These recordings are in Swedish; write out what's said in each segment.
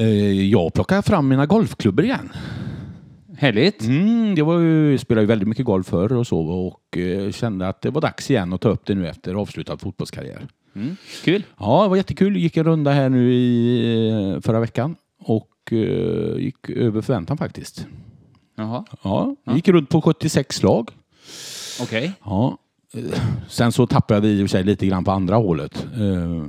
Eh, jag plockar fram mina golfklubbor igen. Härligt. Mm, jag var ju, spelade ju väldigt mycket golf förr och så och eh, kände att det var dags igen att ta upp det nu efter avslutad fotbollskarriär. Mm. Kul. Ja, det var jättekul. Gick en runda här nu i eh, förra veckan och eh, gick över förväntan faktiskt. Jaha, Ja, gick runt på 76 slag. okej. Ja. eh, Sen så tappade vi i och för sig lite grann på andra hålet. Eh,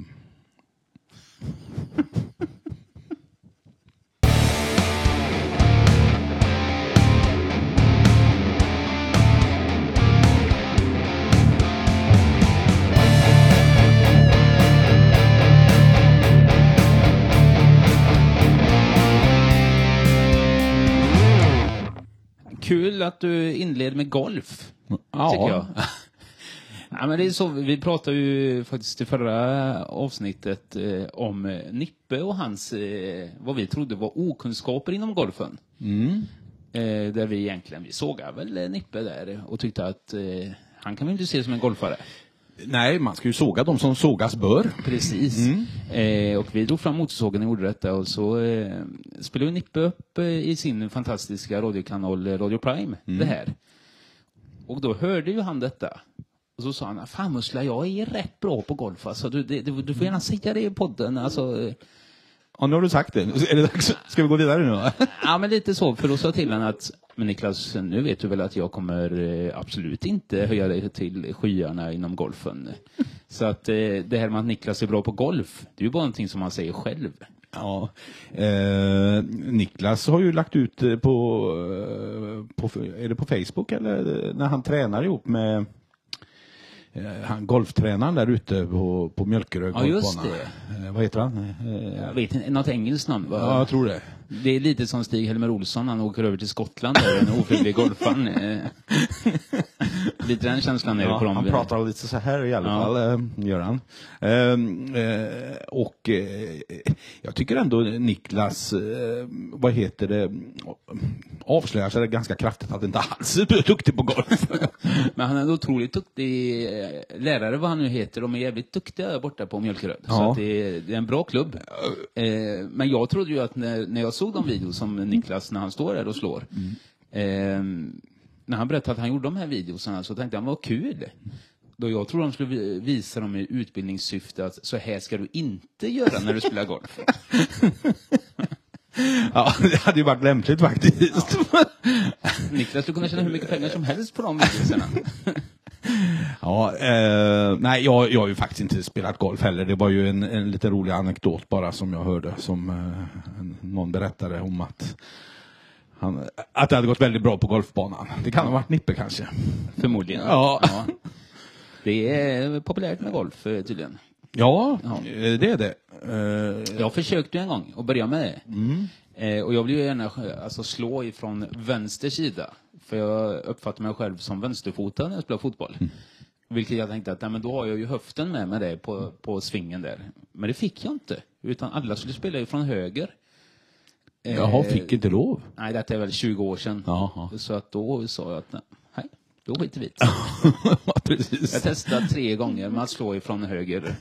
Kul att du inleder med golf, Ja. tycker jag. Ja, men det är så, vi pratade ju faktiskt i förra avsnittet eh, om eh, Nippe och hans, eh, vad vi trodde var okunskaper inom golfen. Mm. Eh, där vi egentligen, vi sågade väl Nippe där och tyckte att eh, han kan vi inte se som en golfare. Nej, man ska ju såga de som sågas bör. Precis. Eh, och vi drog fram motorsågen och gjorde detta och så eh, spelade Nippe upp eh, i sin fantastiska radiokanal eh, Radio Prime det här. Och då hörde ju han detta. Och så sa han, fan Mussla, jag är rätt bra på golf alltså. Du, det, du, du får gärna säga det i podden. Alltså, eh, Ja, nu har du sagt det. Är det dags? Ska vi gå vidare nu? ja men lite så, för då sa jag till honom att, men Niklas, nu vet du väl att jag kommer eh, absolut inte höja dig till skyarna inom golfen. Så att eh, det här med att Niklas är bra på golf, det är ju bara någonting som han säger själv. Ja. Eh, Niklas har ju lagt ut eh, på, på, är det på Facebook eller när han tränar ihop med han golftränaren där ute på, på Mjölkerö Ja, just golfbana. Eh, vad heter han? Eh, Jag vet inte, något engelskt namn va? ja, jag tror det. Det är lite som Stig-Helmer Olsson, han åker över till Skottland där, en ofrivillig golfan. Eh, lite den känslan är det Ja, på dem. han pratar lite så här i alla Ja. fall, eh, gör han. Ehm, eh, och eh, jag tycker ändå Niklas, vad heter det, avslöjar sig ganska kraftigt att inte alls är duktig på golf. Men han är en otroligt duktig lärare, vad han nu heter. De är jävligt duktiga där borta på Mjölkeröd. Så Ja. att det, är, det är en bra klubb. Men jag trodde ju att när, när jag såg de videos som Niklas, när han står där och slår. Eh, när han berättade att han gjorde de här videosarna så tänkte jag, vad kul. Då jag tror de skulle vi- visa dem i utbildningssyfte att så här ska du inte göra när du spelar golf. ja, det hade ju varit lämpligt faktiskt. Niklas skulle kunna tjäna hur mycket pengar som helst på de videorna. Ja, eh, nej, jag, jag har ju faktiskt inte spelat golf heller. Det var ju en, en lite rolig anekdot bara som jag hörde som eh, någon berättade om att han, att det hade gått väldigt bra på golfbanan. Det kan ha varit Nippe kanske. Förmodligen. Ja. Det är populärt med golf eh, tydligen. Ja, Ja. eh, det är det. Eh, Jag försökte ju en gång att börja med det. Eh, och jag vill ju gärna alltså, slå ifrån vänster sida. För jag uppfattar mig själv som vänsterfotad när jag spelar fotboll. Vilket jag tänkte att nej, men då har jag ju höften med mig på, på svingen där. Men det fick jag inte. Utan alla skulle spela ifrån höger. Eh, Jaha, fick inte lov? Nej, detta är väl 20 år sedan. Jaha. Så att då sa jag att nej, då skiter vi. Ja, Jag precis. testade tre gånger med att slå ifrån höger.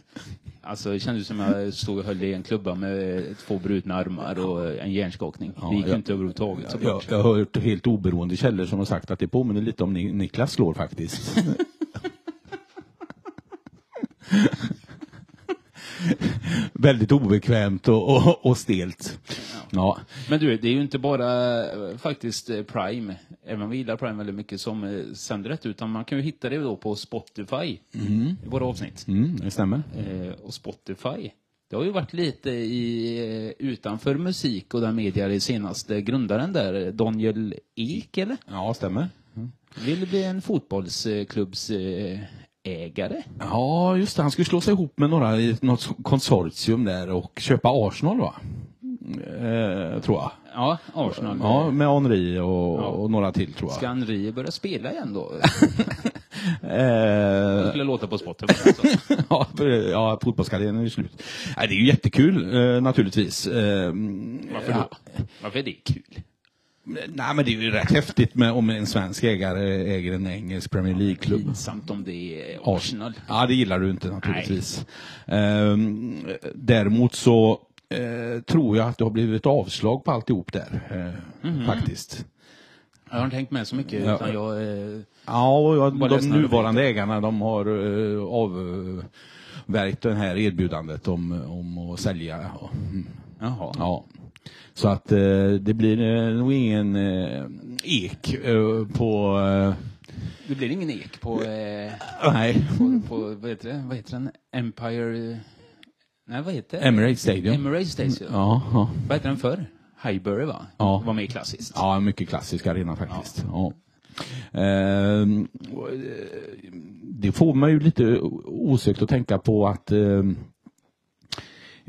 Alltså det kändes som jag stod och höll i en klubba med två brutna armar och en hjärnskakning. det gick ju ja. inte överhuvudtaget Jag, jag har hört helt oberoende källor som har sagt att det påminner lite om Ni- Niklas slår faktiskt. Väldigt obekvämt och, och, och stelt. Ja. Men du, det är ju inte bara eh, faktiskt eh, Prime, även om vi gillar Prime väldigt mycket, som eh, sänder rätt, utan man kan ju hitta det då på Spotify i våra avsnitt. Mm, det stämmer. Eh, och Spotify, det har ju varit lite i, utanför musik och den media det senaste grundaren där, Daniel Ek eller? Ja, stämmer. Vill bli en fotbollsklubbs eh, ägare. Ja, just det. Han skulle slå sig ihop med några i något konsortium där och köpa Arsenal, va? Eh, tror jag. Ja, Arsenal. Ja, med Henri och, Ja. och några till, tror jag. Ska Henry börja spela igen då? Eh, Det skulle låta på Spotify alltså. ja, fotbollskarriären är ju slut. Nej, det är ju jättekul, eh, naturligtvis. Eh, Varför då? Varför är det kul? Nej, men det är ju rätt häftigt med, om en svensk ägare äger en engelsk Premier League-klubb. Pinsamt om det är Arsenal. Ja, det gillar du inte naturligtvis. Ehm, däremot så eh, tror jag att det har blivit avslag på alltihop där. Eh, Mhm. Faktiskt. Jag har inte tänkt med så mycket, Ja. utan jag... Eh, Ja, Bara de nuvarande ägarna de har uh, avvärjt det här erbjudandet om, om att sälja. Ja. Mm. jaha. Ja. Så att eh, det blir eh, nog ingen eh, ek eh, på... eh, Det blir ingen ek på... Eh, nej, på, på vad, heter det? vad heter den? Empire... eh, Nej, vad heter det? Emirates Stadium. Emirates Stadium. Ja, ja. Vad heter den förr? Highbury, va? Ja. Var med klassiskt. ja, mycket klassisk arena faktiskt. Ja. Ehm, eh, det får man ju lite osökt att tänka på att ehm,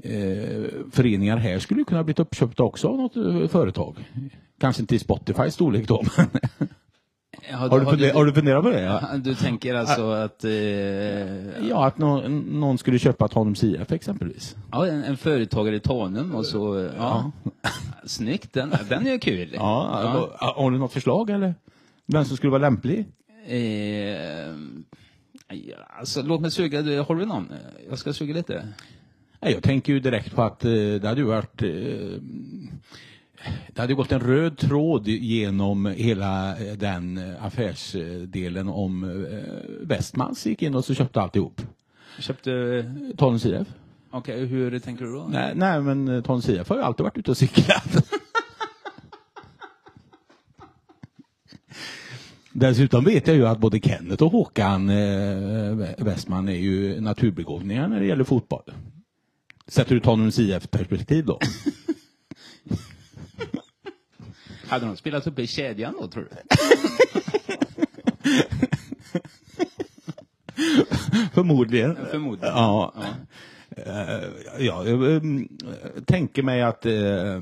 eh, föreningar här skulle kunna blivit uppköpta också av något eh, företag. Kanske inte i Spotifys storlek då, men Ja, har, du funder, har du funderat på det? Ja, Ja, Du tänker alltså att... Eh, ja att någon, någon skulle köpa Tanums IF exempelvis. ja, en, en företagare i Tanum och så... Ja. Snyggt, den, den är kul. Ja, Har du något förslag eller? Vem som skulle vara lämplig? Eh, ja, alltså, låt mig suga. Har du någon? Jag ska suga lite. Nej, Jag tänker ju direkt på att eh, det hade ju varit eh, det hade gått en röd tråd genom hela eh, den affärsdelen om Westmans gick in och så köpte alltihop. Köpte... Tanums IF? Okej, hur tänker du då? Nej, nej men Tanums IF har ju alltid varit ute och cyklat. Dessutom vet jag ju att både Kenneth och Håkan Westman är ju naturbegåvningar när det gäller fotboll. Sätter du Tanums IF-perspektiv då? Hade de spelat uppe i kedjan då, tror du? Förmodligen. Förmodligen. Ja. Ja. Eh, ja, jag eh, tänker mig att, eh,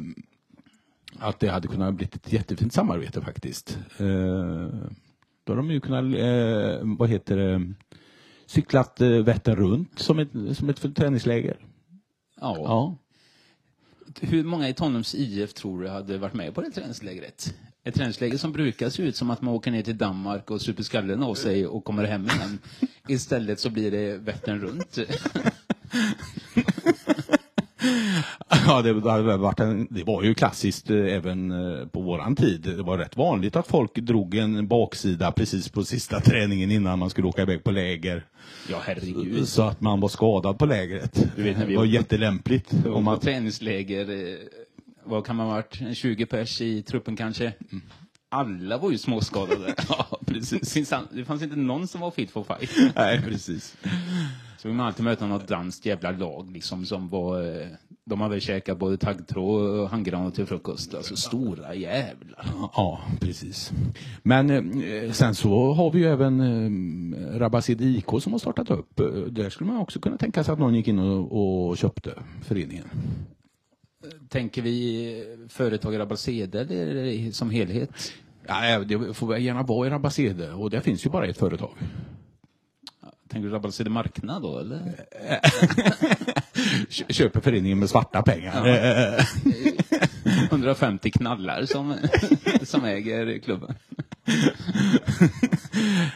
att det hade kunnat bli ett jättefint samarbete faktiskt. Då har de ju kunnat, vad heter det, cyklat Vättern runt som ett, som ett träningsläger. Ja. Ja. Hur många i Tanums IF tror du hade varit med på det träningslägret? Ett träningsläger som brukar se ut som att man åker ner till Danmark och super skallen av sig och kommer hem igen. Istället så blir det Vättern runt. Ja, det, hade varit en, det var ju klassiskt eh, även eh, på våran tid. Det var rätt vanligt att folk drog en baksida precis på sista träningen innan man skulle åka iväg på läger. Ja, herregud. Så att man var skadad på lägret. Du vet när vi det var åkte- jättelämpligt. Om Om man... man, träningsläger, eh, vad kan man ha varit? En 20 pers i truppen kanske? Alla var ju småskadade. ja, precis. det fanns inte någon som var fit for fight. Nej, precis. Så vill man alltid möta något danskt jävla lag liksom som var... eh, De hade käkat både taggtråd och handgranat till frukost. Alltså stora jävlar. Ja, precis. Men eh, sen så har vi ju även eh, Rabacid IK som har startat upp. Där skulle man också kunna tänka sig att någon gick in och, och köpte föreningen. Tänker vi företag Rabbalsede eller som helhet? Ja, det får gärna vara i Rabacede och det finns ju bara ett företag. Tänker du Rabbalsede marknad då eller? Kö- Köper föreningen med svarta pengar. Eh, 150 knallar som, som äger klubben.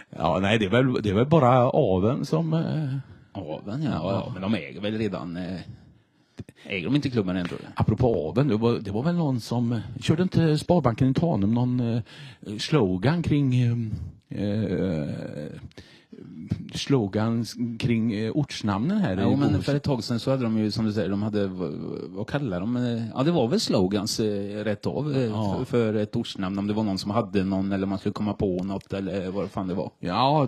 Ja, nej, det är väl, det är väl bara aven som... eh, Aven ja. ja, men de äger väl redan... Eh, äger de inte klubben än tror du? Apropå aven, det var, det var väl någon som... Körde inte Sparbanken i Tanum någon eh, slogan kring... Eh, eh, slogan kring eh, ortsnamnen här i men för ett tag sedan så hade de ju, som du säger, de hade, vad, kallar de eh, Ja, det var väl slogans eh, rätt av Ja. för, ett ortsnamn. Om det var någon som hade någon eller man skulle komma på något eller vad fan det var. Ja,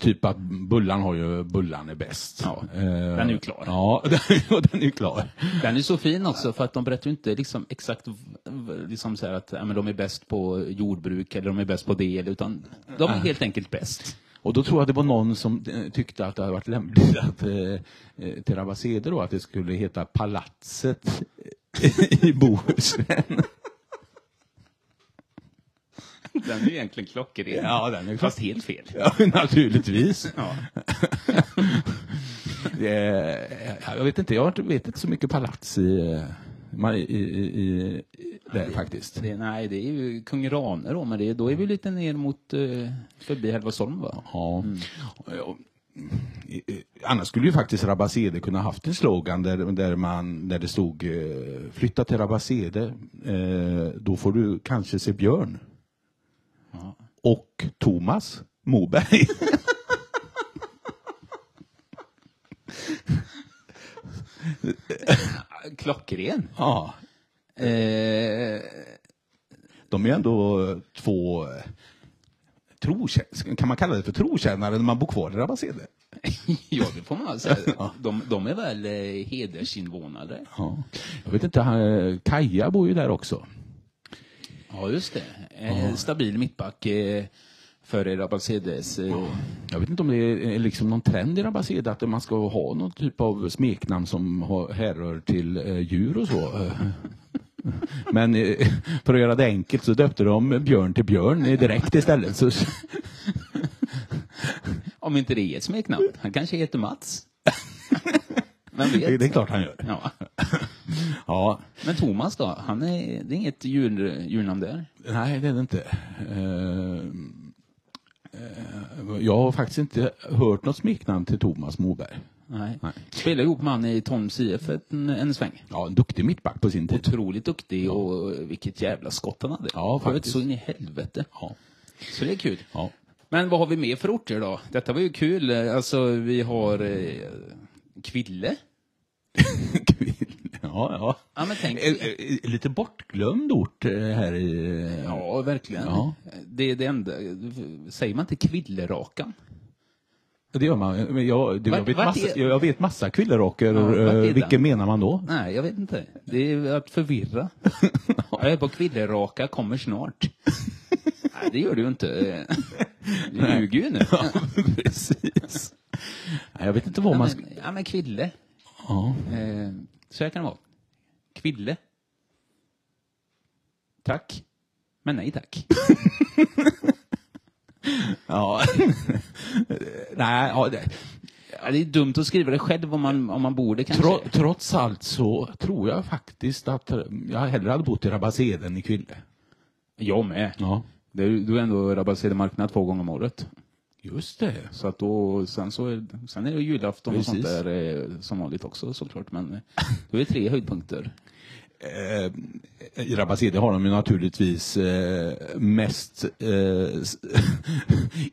typ att Bullan har ju Bullan är bäst. Ja, den är ju klar. Ja, den, är ju klar. Den är så fin också för att de berättar ju inte liksom exakt liksom så här att ja, men de är bäst på jordbruk eller de är bäst på det utan de är helt enkelt bäst. Och då tror jag det var någon som eh, tyckte att det hade varit lämpligt att eh, eh, till Rabacede då att det skulle heta Palatset i Bohuslän. Den är egentligen klockren. Ja, den är Fast helt fel. Ja, naturligtvis. Ja. Är- jag vet inte, jag vet inte så mycket palats i, eh, i, i, där faktiskt. Det, nej, det är ju kung Rane då, men det, då är vi lite ner mot uh, förbi Hällevadsholm va? Ja. Mm. Ja, Annars skulle ju faktiskt Rabasede kunna haft en slogan där, där, man, där det stod eh, flytta till Rabasede, eh, då får du kanske se björn. Ja. Och Thomas Moberg. Klockren. ja, Eh, de är ändå två eh, trotjänare, kan man kalla det för trotjänare när man bor kvar i Rabasede? ja, det får man säga. De, de är väl eh, hedersinvånare? Ja. Jag vet inte, han, Kaja bor ju där också. Ja, just det. Eh, Stabil mittback eh, för Rabbalsedes. Eh, Jag vet inte om det är liksom någon trend i Rabasede att man ska ha någon typ av smeknamn som har, härrör till eh, djur och så. Men eh, för att göra det enkelt så döpte de Björn till Björn direkt istället. Så, om inte det är ett smeknamn. Han kanske heter Mats. Vem det är klart han gör. Ja. Ja, Men Thomas då? Han är, det är inget djur, djurnamn där? nej det är det inte. Eh, eh, Jag har faktiskt inte hört något smeknamn till Thomas Moberg. Nej. Nej. Spelade ihop med han i Torms IF en, en sväng. Ja, en duktig mittback på sin tid. Otroligt duktig och vilket jävla skott han hade. Ja, Sköt faktiskt. så in i helvete. Ja. Så det är kul. Ja. Men vad har vi mer för orter då? Detta var ju kul. Alltså, vi har eh, Kville. ja, ja. Ja, men tänk. Eh, eh, Lite bortglömd ort eh, här i... Ja, verkligen. Ja. Det är det enda. Säger man inte Kvillerakan? Det gör man. Men jag, jag, Vart- vet vart massa, är- jag vet massa kvillerocker. Ja, eh, vilken menar man då? Nej, jag vet inte. Det är att förvirra. jag är på Kvilleraka, kommer snart. Nej, det gör du ju inte. Du ljuger ju nu. Precis. Nej, Jag vet inte vad Ja, man men, ska... ja, men Kville. Ja. Eh, så här kan det vara. Kville. Tack. Men nej tack. ja. Nej, ja, det, Ja, det är dumt att skriva det själv om man, om man borde kanske. tro, trots allt så tror jag faktiskt att jag hellre hade bott i Rabasede än i Kville. Jag med. Ja. Det är, du är ändå Rabbalsede marknad två gånger om året. Just det. Så att då, sen, så är, sen är det julafton och sånt Precis. där eh, som vanligt också såklart. Men då är det tre höjdpunkter. Eh, I Rabasede har de ju naturligtvis eh, mest eh,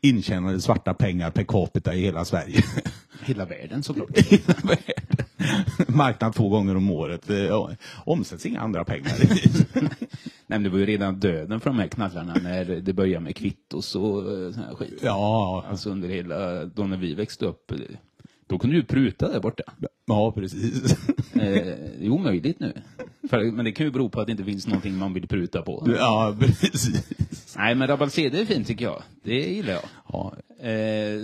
intjänade svarta pengar per capita i hela Sverige. Hela världen såklart. Hela världen. Marknad två gånger om året. Eh, omsätts inga andra pengar. Nej, men det var ju redan döden för de här knallarna när det började med kvittos och eh, sån här skit. ja, Alltså under hela, då när vi växte upp, eh, då kunde du pruta där borta. ja, precis. Eh, det är omöjligt nu. För, men det kan ju bero på att det inte finns någonting man vill pruta på. Ja, precis. Nej, men Rabbalsede är fint tycker jag. Det gillar jag. Ja, Eh,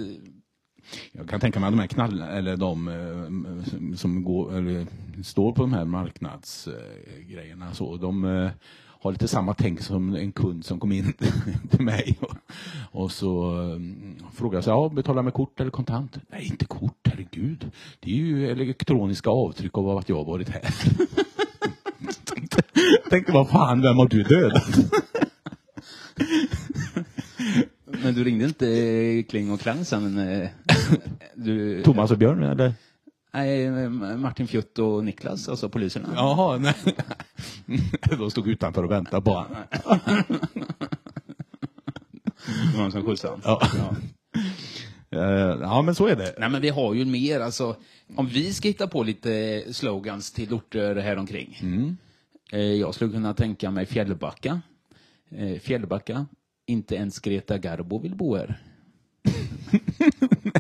jag kan tänka mig att de här knall, eller de eh, som- går, eller, står på de här marknadsgrejerna, så, de eh, har lite samma tänk som en kund som kom in till mig och, och så eh, frågade sig, ja, betala med kort eller kontant? Nej, inte kort, herregud. Det är ju elektroniska avtryck av att jag har varit här. tänkte, vad fan, vem har du dödat? men du ringde inte eh, Kling och Klang sen? eh, Du, Thomas och Björn, eller? Nej, eh, Martin Fjutt och Niklas, alltså poliserna. Jaha, nej. De stod utanför och väntade på honom. Det var de som skjutsade han. Ja. Eh, ja, men så är det. Nej, men vi har ju mer, alltså. Om vi ska hitta på lite slogans till orter här omkring. Eh, jag skulle kunna tänka mig Fjällbacka. Eh, Fjällbacka. Inte ens Greta Garbo vill bo här.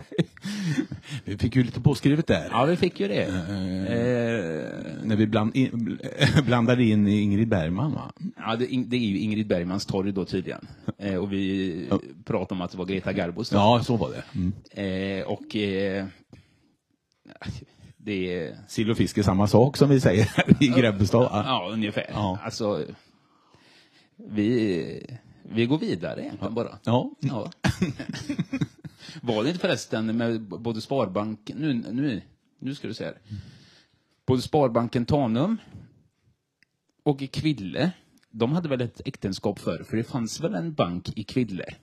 Vi fick ju lite påskrivet där. Ja, vi fick ju det. Eh, När vi bland in, blandade in Ingrid Bergman, va? ja, det, det är ju Ingrid Bergmans torg då tydligen. Eh, och vi pratade om att det var Greta Garbos torg. Ja, så var det. Mm. Eh, och eh, det är... Sill och fisk är samma sak som vi säger i Grebbestad. Ja. Ungefär. Ja. Alltså, vi, vi går vidare egentligen bara. Ja. Ja. Var det inte förresten med både Sparbank, nu, nu, nu ska du se här. Både Sparbanken Tanum och i Kville, de hade väl ett äktenskap för för det fanns väl en bank i Kville?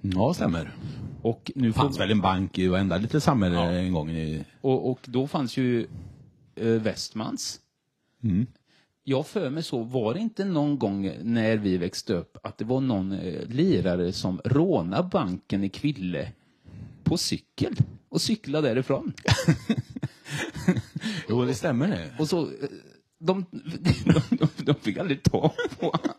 Ja, stämmer. Och, nu Det får, fanns väl en bank i varenda litet samhälle en gång i... och, och då fanns ju eh, Westmans. Mm. Jag för mig så, var det inte någon gång när vi växte upp att det var någon eh, lirare som rånade banken i Kville på cykel och cyklade därifrån? Jo, det stämmer det. Och så, eh, de, de, de, de fick aldrig ta på honom.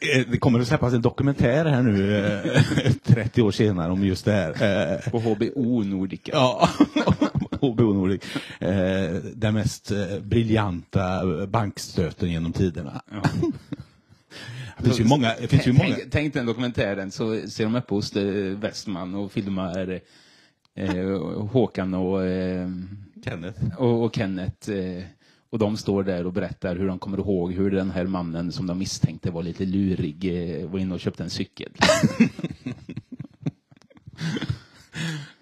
Eh, Det kommer att släppas en dokumentär här nu, eh, 30 år senare, om just det här. Eh, På HBO Nordica. Ja, HBO Nordic. Eh, Den mest eh, briljanta bankstöten genom tiderna. Det finns ju många... Finns ju många. Tänk, tänk den dokumentären så ser de uppe hos eh, Westman och filmar eh, Håkan och, eh, Kenneth. och, och Kenneth. Eh, och de står där och berättar hur de kommer ihåg hur den här mannen som de misstänkte var lite lurig eh, var inne och köpte en cykel.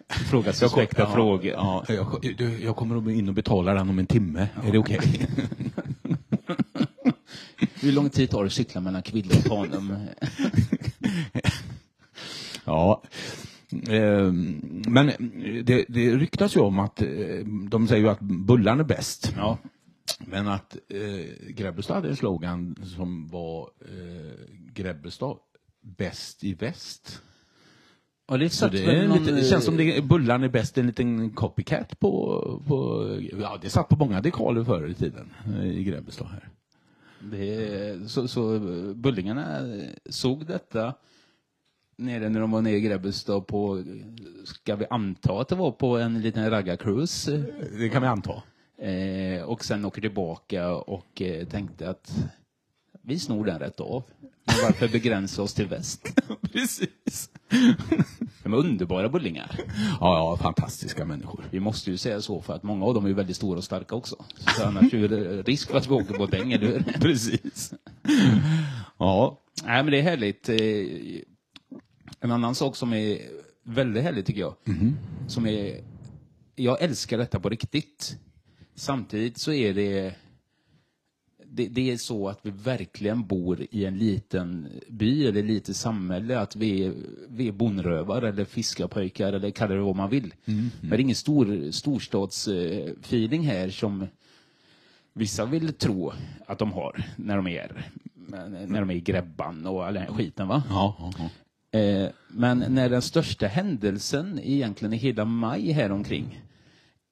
Fråga suspekta Ja, frågor. Ja, jag, du, jag kommer in och betala den om en timme. Är det okej? Hur lång tid tar det att cykla mellan Kville och Tanum? Ja. Eh, Men det, det ryktas ju om att eh, de säger ju att bullarna är bäst. Ja. Men att eh, Grebbestad hade en slogan som var eh, Grebbestad bäst i väst. Ja, det, Så det, är lite, det känns som det, bullarna är bäst en liten copycat på, på ja det satt på många dekaler förr i tiden eh, i Grebbestad här. Det, så, så Bullingarna såg detta nere när de var nere i Grebbestad på, ska vi anta att det var på en liten raggarcruise. Det kan vi anta. Eh, och sen åker tillbaka och eh, tänkte att vi snor den rätt av. Men varför begränsa oss till väst? Precis. De är underbara bullingar. Ja, ja, fantastiska människor. Vi måste ju säga så för att många av dem är väldigt stora och starka också. Så annars är det risk för att vi åker på ett äng, eller hur? Precis. Ja. Nej, men det är härligt. Eh, En annan sak som är väldigt härligt tycker jag, som är, jag älskar detta på riktigt. Samtidigt så är det, det, det är så att vi verkligen bor i en liten by eller litet samhälle, att vi är, vi är bonrövare eller fiskarpojkar eller kalla det vad man vill. Men det är ingen stor, storstadsfeeling här som vissa vill tro att de har när de är, när de är i Gräbban och all den här skiten. Va? Ja, ja, ja. Eh, men när den största händelsen egentligen i hela maj här omkring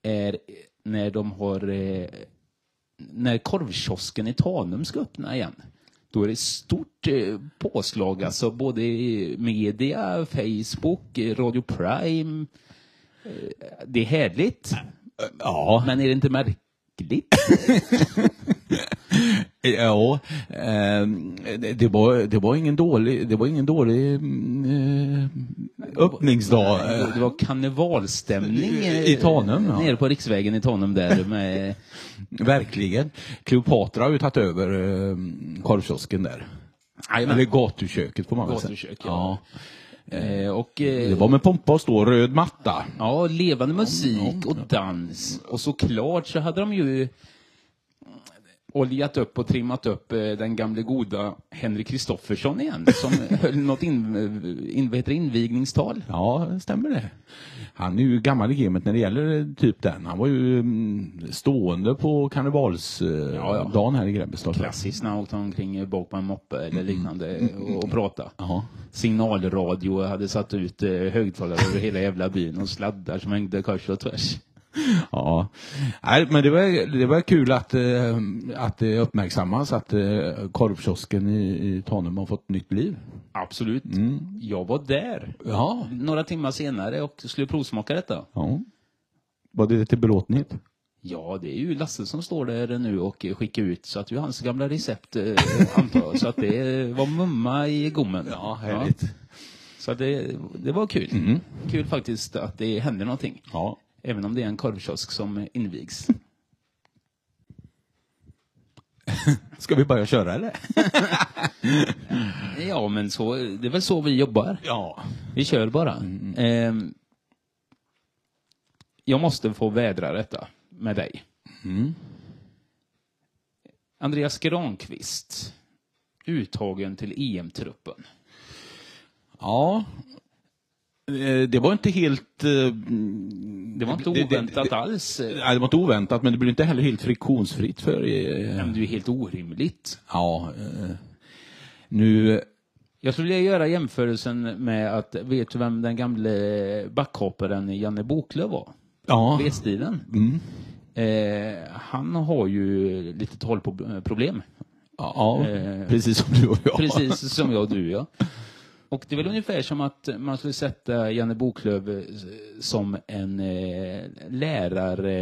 är när de har eh, när korvkiosken i Tanum ska öppna igen. Då är det stort eh, påslag, alltså både i media, Facebook, Radio Prime. Eh, det är härligt. Ja, Men är det inte märkligt? ja ehm, det, var, det var ingen dålig, det var ingen dålig eh, öppningsdag. Det- var karnevalstämning eh, I Tanum, ja. Nere på Riksvägen i Tanum där med Verkligen. Kleopatra har ju tagit över eh, korvkiosken där. Jajamän. Eller gatuköket på många sätt. gatukök. Ja. Eh, och, eh, Det var med pompa och stå, röd matta. Ja, levande musik och dans. Och såklart så hade de ju oljat upp och trimmat upp eh, den gamle goda Henrik Kristoffersson igen, som höll något in, in, vad heter det, invigningstal. Ja, stämmer det. Han är ju gammal i gamet när det gäller eh, typ den. Han var ju mm, stående på karnevalsdagen Ja, ja. här i Grebbestad. Klassiskt när han åkte omkring bak på en moppe eller liknande och, och prata. Ja. Signalradio hade satt ut eh, högtalare över hela jävla byn och sladdar som hängde kors och tvärs. Ja, Nej, men det var, det var kul att, eh, att det uppmärksammas att eh, korvkiosken i, i Tanum har fått nytt liv. Absolut. Jag var där Ja. några timmar senare och skulle provsmaka detta. ja. Var det till belåtenhet? Ja, det är ju Lasse som står där nu och skickar ut, så att det är hans gamla recept, eh, antar jag. Så att det var mumma i gommen. Så att det, det var kul. Kul faktiskt att det händer någonting. Ja. Även om det är en korvkiosk som invigs. Ska vi börja köra eller? Ja, men så, det är väl så vi jobbar. Ja. Vi kör bara. Ehm, jag måste få vädra detta med dig. Andreas Granqvist, uttagen till EM-truppen. Ja. Eh, Det var inte helt... eh, Det var inte det- det- oväntat det- alls. Nej, det var inte oväntat, men det blev inte heller helt friktionsfritt för... eh, Men det är ju helt orimligt. Ja, nu... Jag skulle vilja göra jämförelsen med att, vet du vem den gamle backhopparen Janne Boklöv var? Ja, V-stilen. mm, Eh, han har ju lite talproblem. ja Eh, precis som du och jag. Precis som jag och du, ja. Och det är väl ungefär som att man skulle sätta Janne Boklöv eh, som en eh, lärare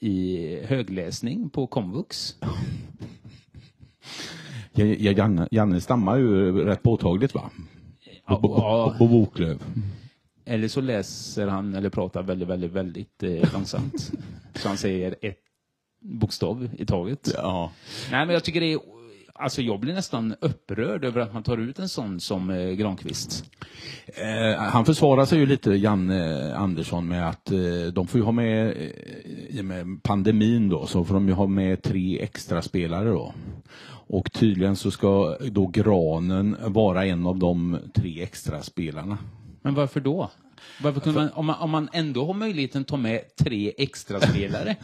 i högläsning på komvux. Ja, ja, Janne, Janne stammar ju rätt påtagligt va? Ja, På, på Boklöv. Eller så läser han eller pratar väldigt, väldigt, väldigt eh, långsamt. så han säger ett bokstav i taget. Ja. Nej, men jag tycker det är... Alltså jag blir nästan upprörd över att man tar ut en sån som eh, Granqvist. Eh, han försvarar sig ju lite, Janne Andersson, med att eh, de får ju ha med, eh, i och med pandemin då, så får de ju ha med tre extra spelare då. Och tydligen så ska då Granen vara en av de tre extra spelarna. Men varför då? Varför kunde man, om, man, om man ändå har möjligheten att ta med tre extra spelare,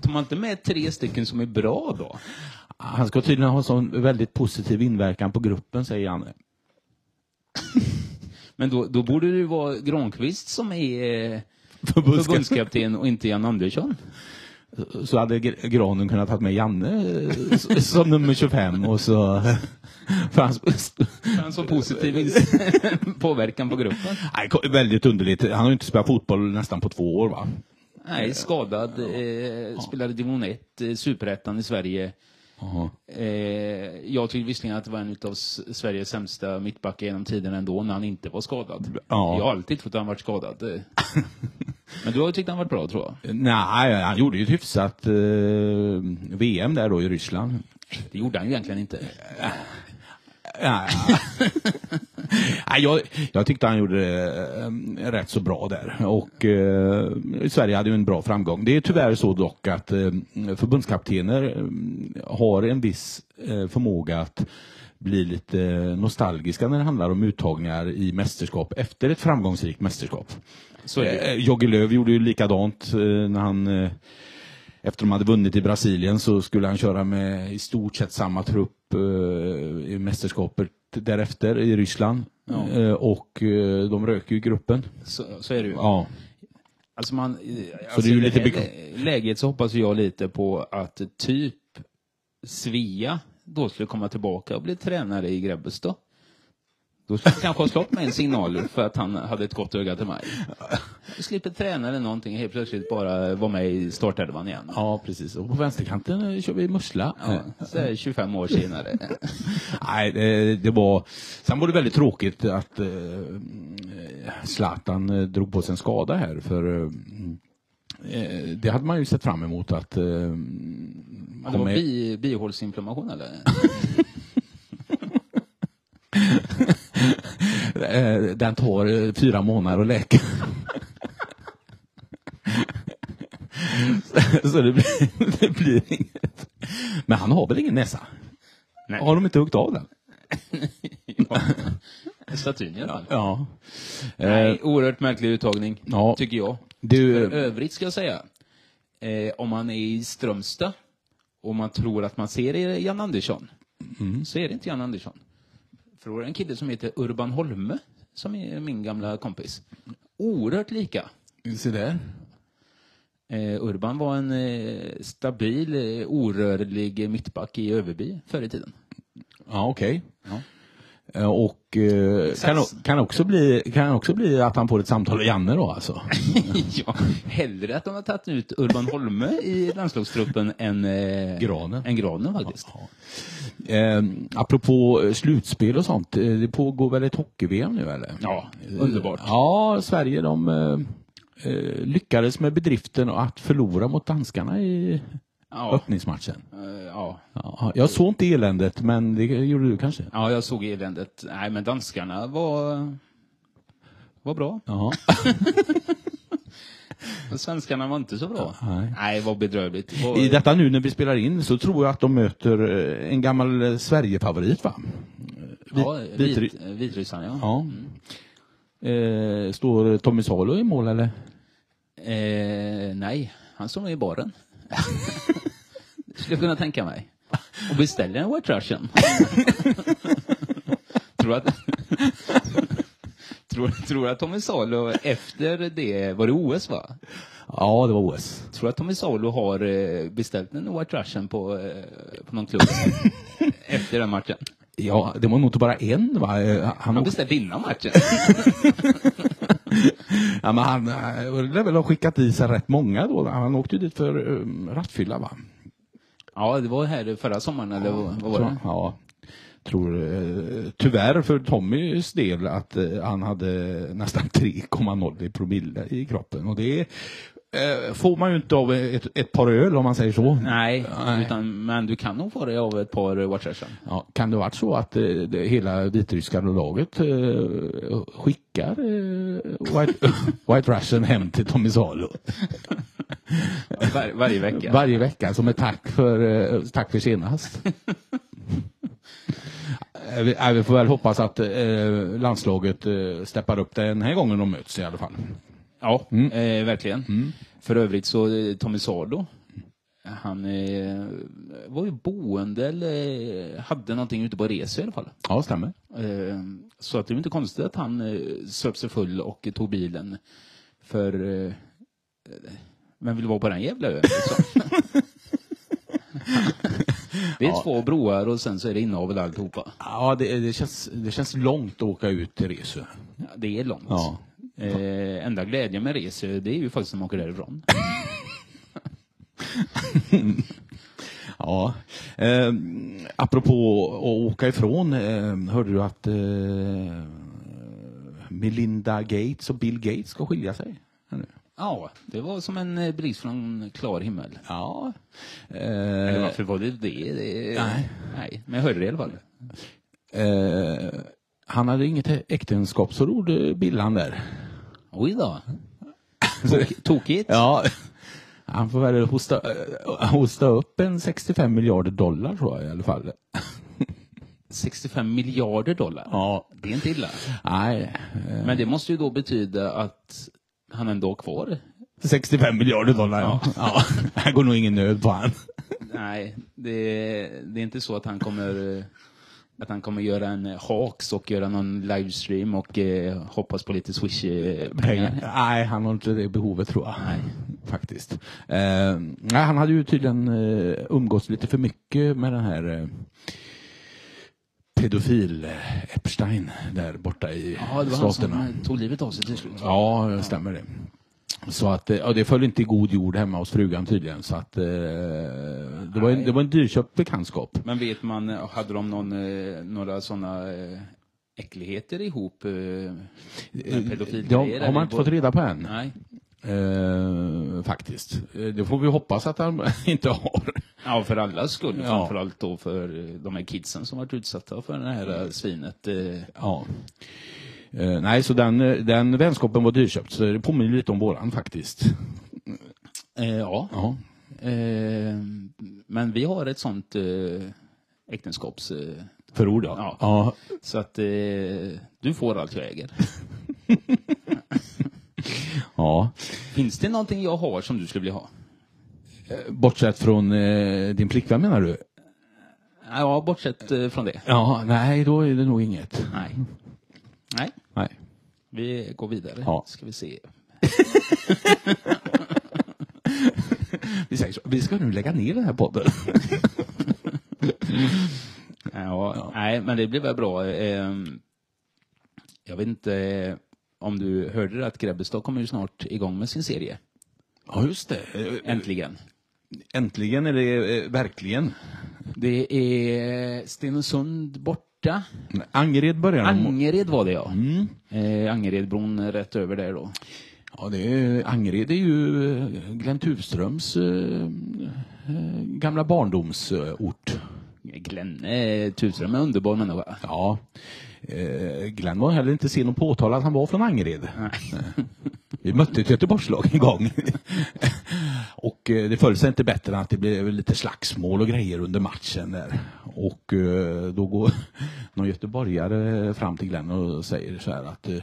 tar man inte med tre stycken som är bra då? Han ska tydligen ha sån väldigt positiv inverkan på gruppen, säger Janne. Men då, då borde det ju vara Granqvist som är eh, Förbundskap- förbundskapten och inte Jan Andersson. Så hade Gr- Granen kunnat ha med Janne eh, som nummer 25 och så... För han, Han som positiv påverkan på gruppen. Nej, väldigt underligt. Han har ju inte spelat fotboll nästan på två år va? Nej, skadad, eh, spelade division 1, eh, superettan i Sverige. Eh, jag tycker visserligen att det var en av Sveriges sämsta mittbackar genom tiden ändå, när han inte var skadad. Ja. Jag har alltid trott att han varit skadad. eh. Men du har tyckt han varit bra, tror jag. Nej, han gjorde ju ett hyfsat eh, VM där då i Ryssland. Det gjorde han ju egentligen inte. Ja. Nej, jag, jag tyckte han gjorde det eh, rätt så bra där. Och eh, Sverige hade ju en bra framgång. Det är tyvärr så dock att eh, förbundskaptener eh, har en viss eh, förmåga att bli lite nostalgiska när det handlar om uttagningar i mästerskap efter ett framgångsrikt mästerskap. Så. Eh, Jogge Löw gjorde ju likadant eh, när han eh, efter de hade vunnit i Brasilien så skulle han köra med i stort sett samma trupp eh, i mästerskapet därefter i Ryssland. Ja. Eh, och eh, de röker ju gruppen. Så, så är det ju. Ja. Alltså man, alltså det är ju i lite lä- läget så hoppas jag lite på att typ Svea då skulle komma tillbaka och bli tränare i Grebbestad. Då skulle jag kanske ha slått mig en signal för att han hade ett gott öga till mig. Jag slipper träna eller någonting, helt plötsligt bara vara med i startelvan igen. ja, precis. Och på vänsterkanten eh, kör vi Mussla. Ja, så är det 25 år senare. Nej, det, det var... Sen var det väldigt tråkigt att eh, Zlatan eh, drog på sig en skada här. För eh, det hade man ju sett fram emot att eh, Ja, det var bi, bihålsinflammation eller? Eh, Den tar eh, fyra månader att läka. Så det blir, det blir inget. Men han har väl ingen näsa? Nej. Har de inte huggit av den? Statyn i alla fall. Ja. Eh, Nej, oerhört märklig uttagning, Ja. tycker jag. Du, För övrigt ska jag säga, eh, om man är i Strömstad och man tror att man ser Jan Andersson, Mm. så är det inte Jan Andersson. För det en kille som heter Urban Holme, som är min gamla kompis. Oerhört lika. se där. Eh, Urban var en eh, stabil, eh, orörlig mittback i Överby förr i tiden. Ja, okej. Ja. Eh, Och eh, kan, kan, också bli, kan också bli att han får ett samtal med Janne då alltså? ja, hellre att de har tagit ut Urban Holme i landslagstruppen än, eh, Granen. än Granen faktiskt. Eh, apropå eh, slutspel och sånt, eh, det pågår väl ett hockey-VM nu eller? Ja, underbart. Ja, Sverige de eh, lyckades med bedriften att förlora mot danskarna i Ja, öppningsmatchen. eh, ja. Ja, jag såg inte eländet, men det gjorde du kanske? ja, jag såg eländet. Nej, men danskarna var, var bra. Ja. Svenskarna var inte så bra. Nej. Nej, vad bedrövligt. Var- I detta nu när vi spelar in så tror jag att de möter eh, en gammal eh, Sverigefavorit va? ja, vit, Vitryssland, ja. Ja. Eh, står Tommy Salo i mål eller? Eh, nej, han står nog i baren. Skulle jag kunna tänka mig. Och beställer en White Russian. tror att... tror, tror att Tommy Salo efter det, var det OS va? Ja, det var OS. Tror att Tommy Salo har eh, beställt en White Russian på, eh, på någon klubb efter den matchen? Ja, det var nog inte bara en va? Eh, Han, Han beställde innan matchen. ja, men han eh, lär väl ha skickat i sig rätt många då. Han åkte ju dit för um, rattfylla va? Ja, det var här förra sommaren, eller vad vad var det? Ja, tror eh, tyvärr för Tommys del att eh, han hade nästan 3,0 i promille i kroppen och det eh, får man ju inte av ett, ett par öl om man säger så. Nej, Nej. Utan, men du kan nog få det av ett par Russian. Ja, kan det varit så att eh, det, hela vitryska laget eh, skickar eh, White, White Russian hem till Tommy Salo Var, varje vecka. varje vecka som ett tack för, eh, tack för senast? Vi, vi får väl hoppas att landslaget steppar upp den här gången de möts i alla fall. Ja, Mm. eh, verkligen. För övrigt så, eh, Tommy Salo, han eh, var ju boende eller hade någonting ute på resor i alla fall. Ja, stämmer. Eh, så att det är inte konstigt att han eh, söp sig full och tog bilen. För eh, vem vill vara på den jävla ön liksom? Det är två broar och sen så är det inavel alltihopa. Ja, det, det, känns, det känns långt att åka ut till Resö. Ja, det är långt. Ja. Eh, enda glädjen med resor, det är ju faktiskt när man åker därifrån. Ja. Eh, apropå att åka ifrån, eh, hörde du att eh, Melinda Gates och Bill Gates ska skilja sig? Eller? Ja, det var som en eh, bris från klar himmel. Ja. Eller Eh, varför var det det? det Nej. Nej, men jag hörde det i alla fall. eh, han hade inget äktenskapsförord, Billan där. Oj då. Tok, tokigt. Ja. Han får väl hosta, eh, hosta upp en 65 miljarder dollar tror jag i alla fall. 65 miljarder dollar. Ja. Det är inte illa. Nej. eh, Men det måste ju då betyda att han ändå har kvar. 65 miljarder dollar, ja. ja. Här går nog ingen nöd på han. Nej, det, det är inte så att han kommer eh, att han kommer göra en eh, hawks och göra någon livestream och eh, hoppas på lite swish-pengar. Nej, han har inte det behovet tror jag. Nej. Faktiskt. Eh, nej, han hade ju tydligen eh, umgåtts lite för mycket med den här eh, pedofil eh, Epstein där borta i Ja, det var han staterna. som eh, tog livet av sig till slut. Ja, det stämmer det. Så att, eh, ja, det föll inte i god jord hemma hos frugan tydligen. Så att, eh, det, var en, det var en dyrköpt bekantskap. Men vet man, eh, hade de någon, eh, några sådana eh, äckligheter ihop? Eh, Det har, har man inte fått reda på än. Nej. Eh, faktiskt. Det får vi hoppas att han inte har. Ja, för allas skull. Ja. Framförallt då för de här kidsen som varit utsatta för det här svinet. Ja. Eh, nej, så den, eh, den vänskapen var dyrköpt, så det påminner lite om våran faktiskt. Eh, ja. Ja. Eh, men vi har ett sånt eh, äktenskaps... Eh, Förord, ja. Ja. ja. så att du får allt jag äger. ja. Finns det någonting jag har som du skulle vilja ha? Bortsett från eh, din flickvän menar du? Ja, bortsett eh, från det. Ja, nej, då är det nog inget. Nej. Nej, Nej. vi går vidare. Ja. Ska vi se. Vi säger så. Vi ska nu lägga ner den här podden. Ja, Nej, men det blir väl bra. Ehm, Jag vet inte eh, om du hörde att Grebbestad kommer ju snart igång med sin serie. Ja, just det. Eh, Äntligen. Äntligen är det eh, verkligen. Det är Stenungsund borta. Angered börjar de. Angered var det ja. Mm. Eh, Angeredbron rätt över där då. Ja, det är, Angered är ju eh, Glenn Tuvströms eh, eh, gamla barndomsort. Glenn eh, Tusen är underbar människa. Ja. Eh, Glenn var heller inte sen att påtala att han var från Angered. Vi mötte ett Göteborgslag en gång. och eh, det föll sig inte bättre än att det blev lite slagsmål och grejer under matchen där. Och eh, då går någon göteborgare fram till Glenn och säger så här att eh,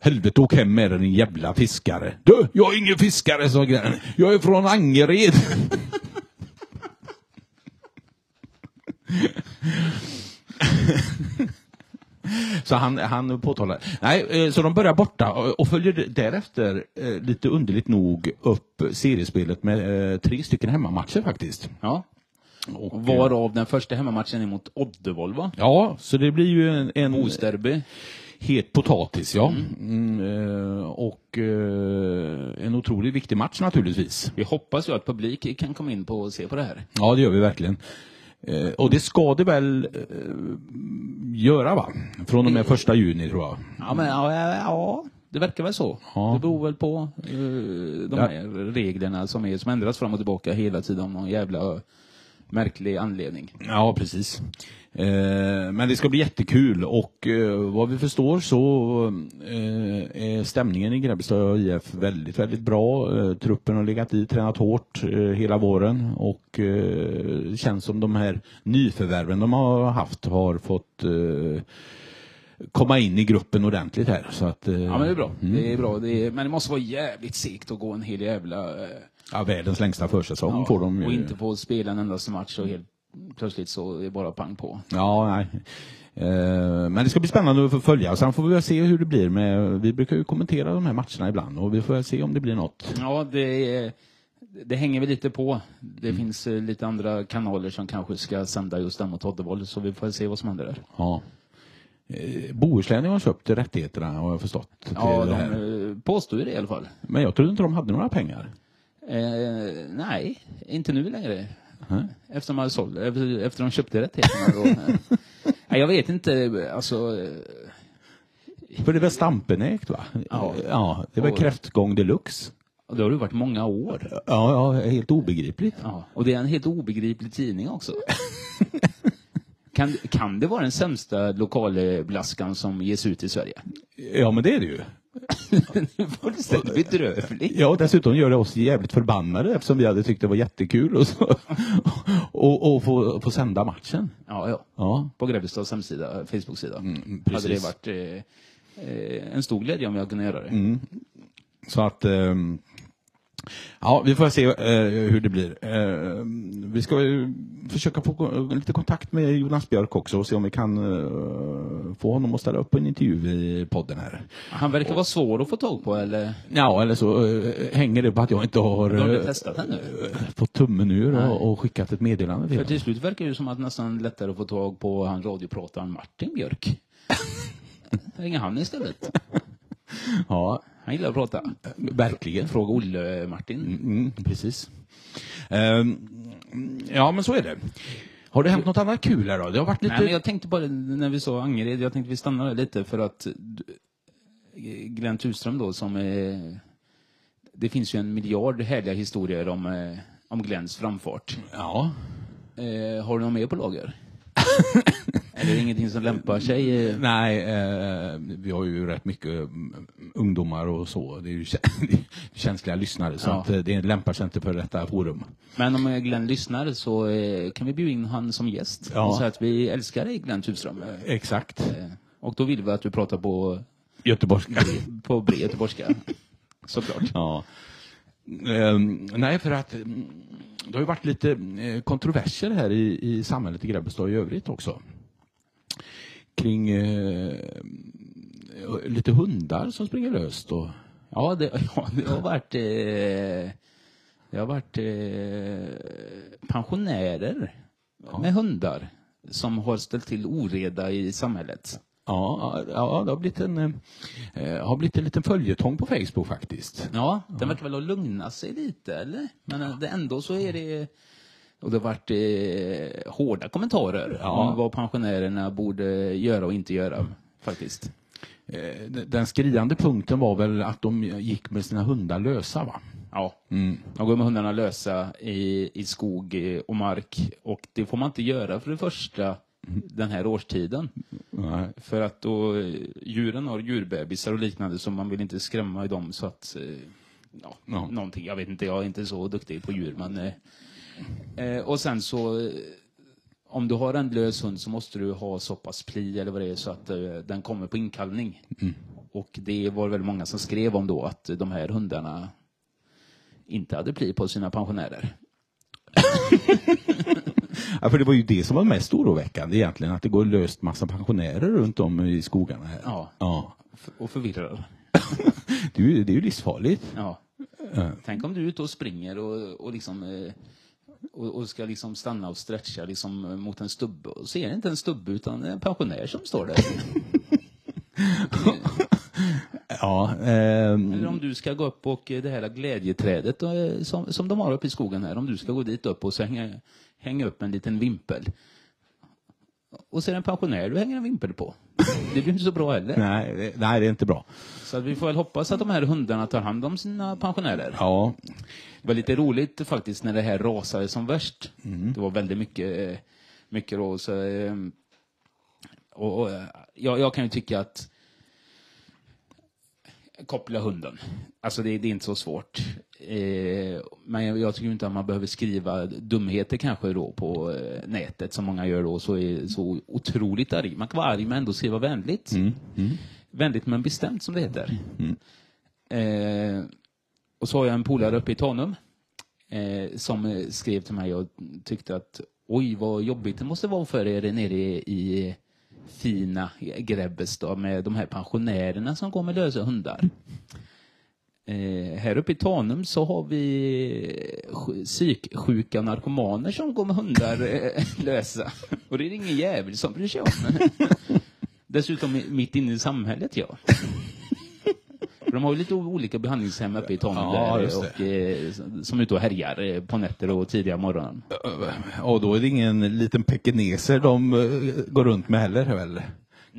Helvete, åk hem med dig din jävla fiskare. Du, jag är ingen fiskare, sa grenen. Jag är från Angered. Så han, han påtalar. Nej, eh, så de börjar borta och- följer därefter, eh, lite underligt nog, upp seriespelet med eh, tre stycken hemmamatcher faktiskt. Ja. Och, Varav den första hemmamatchen är mot Oddevold, va? Ja, så det blir ju en, en Bostäderby. het potatis, ja. Mm, eh, och en otroligt viktig match naturligtvis. Vi hoppas ju att publik kan komma in på och se på det här. Ja, det gör vi verkligen. Eh, och det ska det väl eh, göra, va? Från och med första juni, tror jag. Ja, men ja, ja, ja det verkar väl så. Ja. Det beror väl på eh, de Ja. här reglerna som, är, som ändras fram och tillbaka hela tiden av någon jävla märklig anledning. Ja, precis. Eh, men det ska bli jättekul och eh, vad vi förstår så eh, är stämningen i Grebbestad IF väldigt, väldigt bra. Eh, truppen har legat i, tränat hårt eh, hela våren och eh, känns som de här nyförvärven de har haft har fått eh, komma in i gruppen ordentligt här. Så att, Ja, men det är bra. Det är bra. Det är, men det måste vara jävligt segt att gå en hel jävla... ja, världens längsta försäsong ja, får de ju. Och inte få spela en endaste match och helt plötsligt så är det bara pang på. Ja, nej. Eh, Men det ska bli spännande att följa. Sen får vi väl se hur det blir med, vi brukar ju kommentera de här matcherna ibland och vi får väl se om det blir något. Ja, det, är, det hänger väl lite på. Det finns eh, lite andra kanaler som kanske ska sända just den mot Oddevold, så vi får se vad som händer där. Ja. Eh, Bohuslän har köpt rättigheterna har jag förstått. Ja, de påstår ju det i alla fall. Men jag trodde inte de hade några pengar. Eh, nej, inte nu längre. Nej. Efter de, hade sålt, efter, efter de köpte rättigheterna. Eh. nej, jag vet inte, alltså... eh, För det är väl Stampenägt va? Ja. ja det är väl Och- kräftgång deluxe. Det har ju varit många år. Ja, ja, helt obegripligt. Ja, och det är en helt obegriplig tidning också. kan, kan det vara den sämsta lokalblaskan som ges ut i Sverige? Ja, men det är det ju. Fullständigt bedrövlig. Ja, och dessutom gör det oss jävligt förbannade eftersom vi hade tyckt det var jättekul och, så, och, och få, få sända matchen. Ja, ja. Ja, På Grebbestads hemsida, Facebook-sida. Mm, hade det varit eh, eh, en stor glädje om jag kunde göra det. Mm. Så att ehm, Ja, vi får se eh, hur det blir. Eh, vi ska ju försöka få lite kontakt med Jonas Björk också och se om vi kan eh, få honom att ställa upp på en intervju i podden här. Han verkar vara svår att få tag på, eller? Ja, eller så eh, hänger det på att jag inte har, har eh, ännu? fått tummen ur och, och skickat ett meddelande till För till slut verkar det som att nästan lättare att få tag på han radioprataren Martin Björk. Ringer han istället. Ja, Han gillar att prata. verkligen. Fråga Olle Martin. Mm, precis. Ehm, ja, men så är det. Har det hänt något annat kul här då? Det har varit lite... Nej, men jag tänkte bara när vi sa Angered, jag tänkte vi stannar där lite för att du- Glenn Tuström då som är, det finns ju en miljard härliga historier om, eh, om Glenns framfart. Ja. Eh, har du något mer på lager? Är det ingenting som lämpar sig? Nej, eh, vi har ju rätt mycket mm, ungdomar och så. Det är ju kä- känsliga lyssnare så Ja. att eh, det lämpar sig inte för detta forum. Men om Glenn lyssnar så eh, kan vi bjuda in han som gäst Ja. säga att vi älskar dig Glenn Tuström. Eh, Exakt. och då vill vi att du pratar på, Göteborgska. på bred göteborgska. Såklart. ja. Ehm, nej, för att mm, det har ju varit lite eh, kontroverser här i, i samhället i Grebbestad i övrigt också. Kring eh, lite hundar som springer löst och Ja, det, ja, det har varit, eh, det har varit eh, pensionärer med hundar som har ställt till oreda i samhället. Ja, ja, det har blivit en, eh, har blivit en liten följetong på Facebook faktiskt. Ja, den verkar väl ha lugnat sig lite, eller? Men det, ändå så är det... Och det har varit eh, hårda kommentarer Ja. om vad pensionärerna borde göra och inte göra, faktiskt. Eh, Den skriande punkten var väl att de gick med sina hundar lösa va? Ja, Mm. de går med hundarna lösa i, i skog eh, och mark. Och det får man inte göra för det första den här årstiden. Nej. För att då djuren har djurbebisar och liknande så man vill inte skrämma dem så att eh, ja, Ja. någonting. Jag vet inte, jag är inte så duktig på djur men eh, eh, och sen så eh, om du har en lös hund så måste du ha så pass pli eller vad det är så att eh, den kommer på inkallning. Och det var väldigt många som skrev om då att de här hundarna inte hade pli på sina pensionärer. Ja, för det var ju det som var mest oroväckande egentligen, att det går löst massa pensionärer runt om i skogarna här. Ja. ja. Och förvirrade. Det är ju, det är ju livsfarligt. Ja. Ja. Tänk om du är ute och springer och, och, liksom, eh, och, och ska liksom stanna och stretcha liksom eh, mot en stubbe och ser inte en stubbe utan en pensionär som står där. Ja, ehm, Eller om du ska gå upp och eh, det här glädjeträdet eh, som, som de har uppe i skogen här, om du ska gå dit upp och så hänga, hänga upp en liten vimpel. Och så är det en pensionär du hänger en vimpel på. Det blir inte så bra heller. nej, det- nej, det är inte bra. Så att vi får väl hoppas att de här hundarna tar hand om sina pensionärer. Ja, Det var lite roligt faktiskt när det här rasade som värst. Mm. Det var väldigt mycket, eh, mycket ras. eh, Och, och, eh, jag, jag kan ju tycka att koppla hunden. Alltså det, det är inte så svårt. Eh, men jag, jag tycker inte att man behöver skriva dumheter kanske då på eh, nätet som många gör då, så är så otroligt arg. Man kan vara arg men ändå skriva vänligt. Vänligt men bestämt som det heter. Eh, och så har jag en polare uppe i Tanum eh, som skrev till mig och tyckte att oj vad jobbigt det måste vara för er nere i, i fina Grebbestad med de här pensionärerna som går med lösa hundar. Eh, här uppe i Tanum så har vi psyksjuka narkomaner som går med hundar eh, lösa. Och det är ingen jävel som bryr sig om. Dessutom mitt inne i samhället, ja. För de har ju lite olika behandlingshem uppe i Tanum Ja, där, och, eh, som är ute och härjar eh, på nätter och tidiga morgonen. och då är det ingen liten pekineser de eh, går runt med heller väl?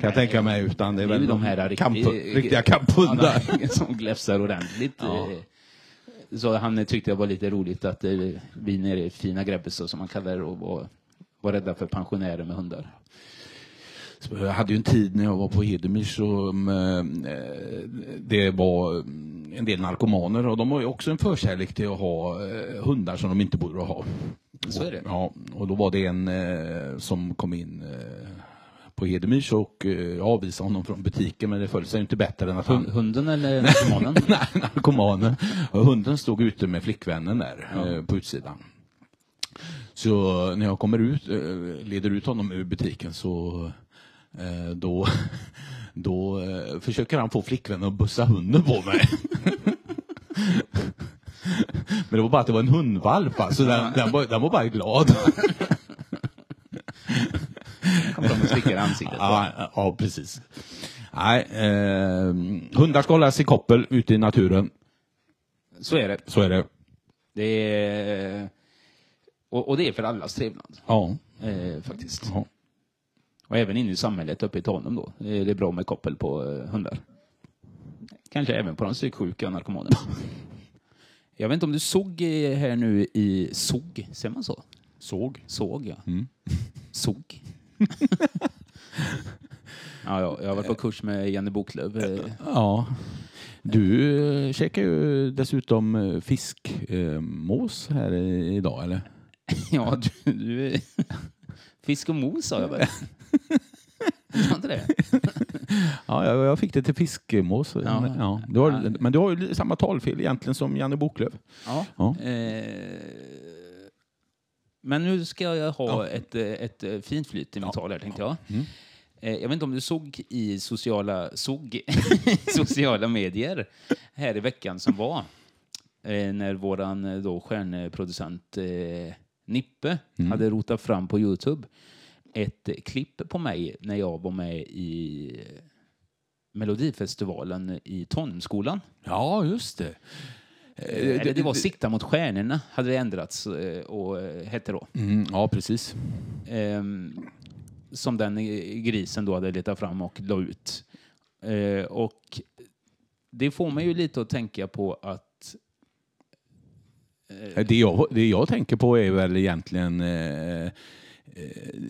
Kan jag tänka mig, utan det är Det är väl de här kamp, riktig- riktiga kamphundar. Ja, som gläfsar ordentligt. Ja. Eh, Så han tyckte det var lite roligt att eh, vi nere i fina Grebbestad, som man kallar det, och var, var rädda för pensionärer med hundar. Jag hade ju en tid när jag var på Hedemyr som eh, det var mm, en del narkomaner och de har ju också en förkärlek till att ha eh, hundar som de inte borde ha. Så är det. Ja, och då var det en eh, som kom in på Hedemyrs och jag avvisade honom från butiken men det föll sig inte bättre än att han Hund- Hunden eller narkomanen? Nej, narkomanen. Och hunden stod ute med flickvännen där eh, på utsidan. Så när jag kommer ut, leder ut honom ur butiken så då, då eh, försöker han få flickvännen att bussa hunden på mig. Men det var bara att det var en hundvalp, så den, den, var, den var bara glad. Kommer de och slickar i ansiktet. Ja, ja precis. Nej, eh, hundar ska hållas i koppel ute i naturen. Så är det. Så är det. det är, och, och det är för allas trevnad, Ja. eh, faktiskt. ja. Och även inne i samhället uppe i Tanum då. är Det bra med koppel på eh, hundar. Kanske även på de psyksjuka narkomanerna. Jag vet inte om du såg eh, här nu i såg, säger man så? Såg. Såg, ja. Mm. Såg. ja, ja, jag har varit på kurs med Jenny Boklöv. eh, Ja. Du käkar ju dessutom eh, fiskmås här idag, eller? Ja, du... du fisk och mos sa jag väl? Sa inte det? Ja, jag, jag fick det till fiskmås. Ja. Men, ja. Du har, men du har ju samma talfel egentligen som Janne Boklöv. Ja. Ja. Eh, men nu ska jag ha ett, eh, ett eh, fint flyt i mitt tal här, tänkte jag. Mm. Eh, Jag vet inte om du såg i sociala, såg, sociala medier här i veckan som var, eh, när våran eh, då stjärnproducent Nippe Mm. hade rotat fram på Youtube ett eh, klipp på mig när jag var med i eh, Melodifestivalen i Tonskolan. Ja, just det. Eh, Eller det var Sikta mot stjärnorna, hade det ändrats eh, och eh, hette då. Mm, ja, precis. Ehm, som den eh, grisen då hade letat fram och la ut. Eh, och det får mig ju lite att tänka på att Det jag, det jag tänker på är väl egentligen eh, eh,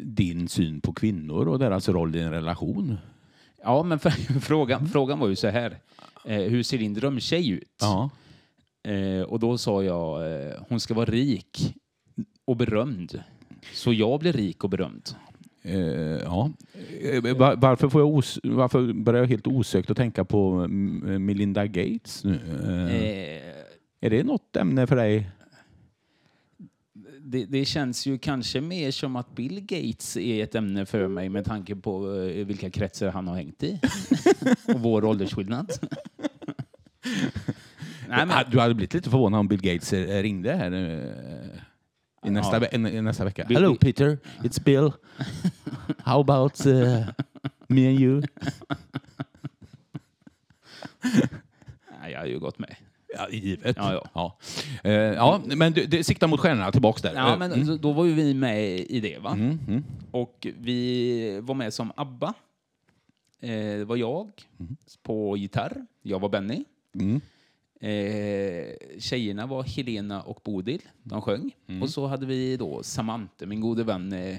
din syn på kvinnor och deras roll i en relation. Ja, men frågan, frågan var ju så här. Eh, hur ser din drömtjej ut? Ja. Eh, och då sa jag, eh, hon ska vara rik och berömd. Så jag blir rik och berömd. Eh, ja. Eh, va- Varför, får jag os- varför börjar jag helt osökt att tänka på mm, Melinda Gates nu? Eh, Eh, Är det något ämne för dig? Det, det känns ju kanske mer som att Bill Gates är ett ämne för mig med tanke på eh, vilka kretsar han har hängt i. och vår åldersskillnad. Nej, men, Du hade blivit lite förvånad om Bill Gates eh, ringde här eh, i nästa, ve- i nästa vecka. Bill- Hello Peter, it's Bill. How about uh, me and you? nej, jag har ju gått med. Ja, givet. Ja, ja. Ja. Eh, ja, men du, det siktar mot stjärnorna, tillbaks där. Ja, Eh, men mm. så- då var ju vi med i det, va? Mm, mm. Och vi var med som ABBA. Eh, det var jag på gitarr. Jag var Benny. Mm. Eh, tjejerna var Helena och Bodil. De sjöng. Och så hade vi då Samante, min gode vän, eh,